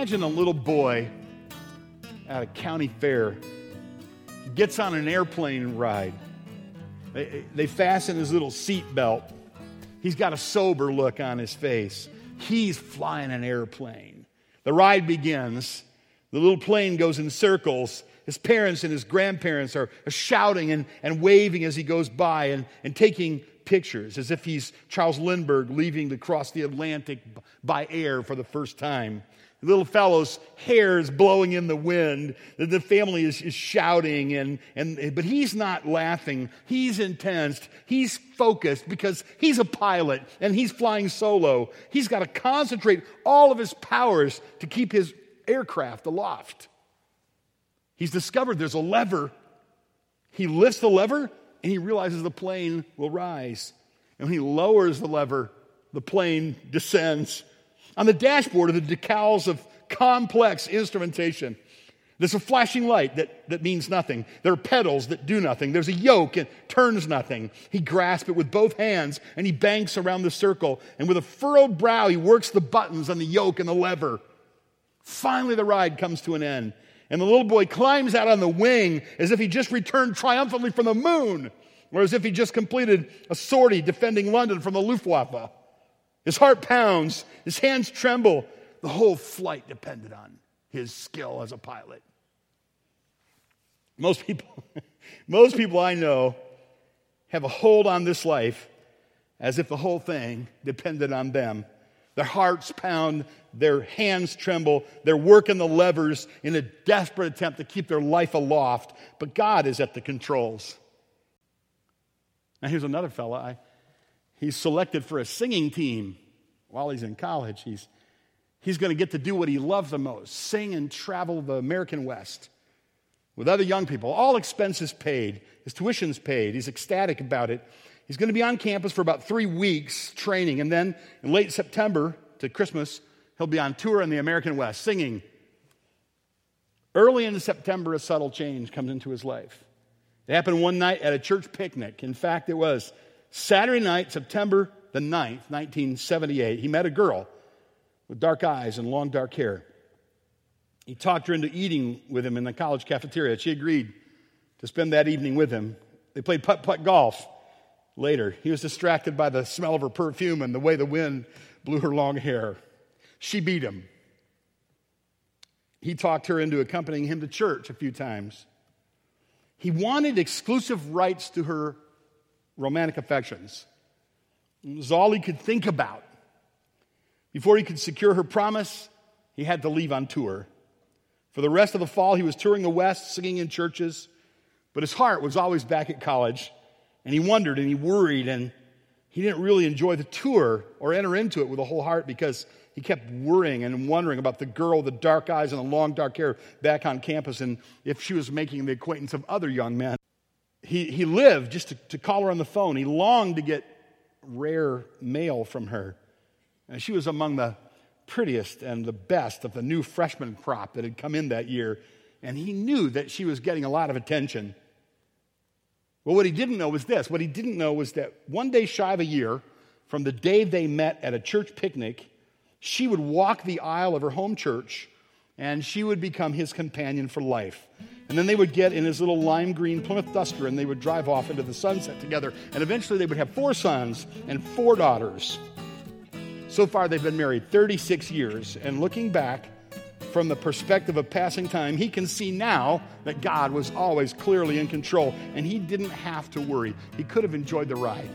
Imagine a little boy at a county fair. Gets on an airplane ride. They, they fasten his little seat belt. He's got a sober look on his face. He's flying an airplane. The ride begins. The little plane goes in circles. His parents and his grandparents are, are shouting and, and waving as he goes by and, and taking pictures as if he's Charles Lindbergh leaving to cross the Atlantic by air for the first time. The little fellow's hair is blowing in the wind. The family is, is shouting, and, and, but he's not laughing. He's intense. He's focused because he's a pilot and he's flying solo. He's got to concentrate all of his powers to keep his aircraft aloft. He's discovered there's a lever. He lifts the lever and he realizes the plane will rise. And when he lowers the lever, the plane descends. On the dashboard are the decals of complex instrumentation. There's a flashing light that, that means nothing. There are pedals that do nothing. There's a yoke and turns nothing. He grasps it with both hands and he banks around the circle. And with a furrowed brow, he works the buttons on the yoke and the lever. Finally, the ride comes to an end. And the little boy climbs out on the wing as if he just returned triumphantly from the moon, or as if he just completed a sortie defending London from the Luftwaffe. His heart pounds, his hands tremble. The whole flight depended on his skill as a pilot. Most people, most people I know have a hold on this life as if the whole thing depended on them. Their hearts pound, their hands tremble, they're working the levers in a desperate attempt to keep their life aloft, but God is at the controls. Now, here's another fella. I, he's selected for a singing team while he's in college. He's, he's going to get to do what he loves the most sing and travel the American West with other young people, all expenses paid, his tuition's paid. He's ecstatic about it. He's going to be on campus for about three weeks training, and then in late September to Christmas, he'll be on tour in the American West singing. Early in September, a subtle change comes into his life. It happened one night at a church picnic. In fact, it was Saturday night, September the 9th, 1978. He met a girl with dark eyes and long dark hair. He talked her into eating with him in the college cafeteria. She agreed to spend that evening with him. They played putt putt golf later. He was distracted by the smell of her perfume and the way the wind blew her long hair. She beat him. He talked her into accompanying him to church a few times. He wanted exclusive rights to her romantic affections. It was all he could think about. Before he could secure her promise, he had to leave on tour. For the rest of the fall, he was touring the West, singing in churches, but his heart was always back at college and he wondered and he worried and he didn't really enjoy the tour or enter into it with a whole heart because he kept worrying and wondering about the girl with the dark eyes and the long dark hair back on campus and if she was making the acquaintance of other young men. He, he lived just to, to call her on the phone. He longed to get rare mail from her. And she was among the prettiest and the best of the new freshman crop that had come in that year. And he knew that she was getting a lot of attention. Well, what he didn't know was this. What he didn't know was that one day shy of a year from the day they met at a church picnic, she would walk the aisle of her home church and she would become his companion for life. And then they would get in his little lime green Plymouth Duster and they would drive off into the sunset together. And eventually they would have four sons and four daughters. So far, they've been married 36 years. And looking back, from the perspective of passing time, he can see now that God was always clearly in control and he didn't have to worry. He could have enjoyed the ride.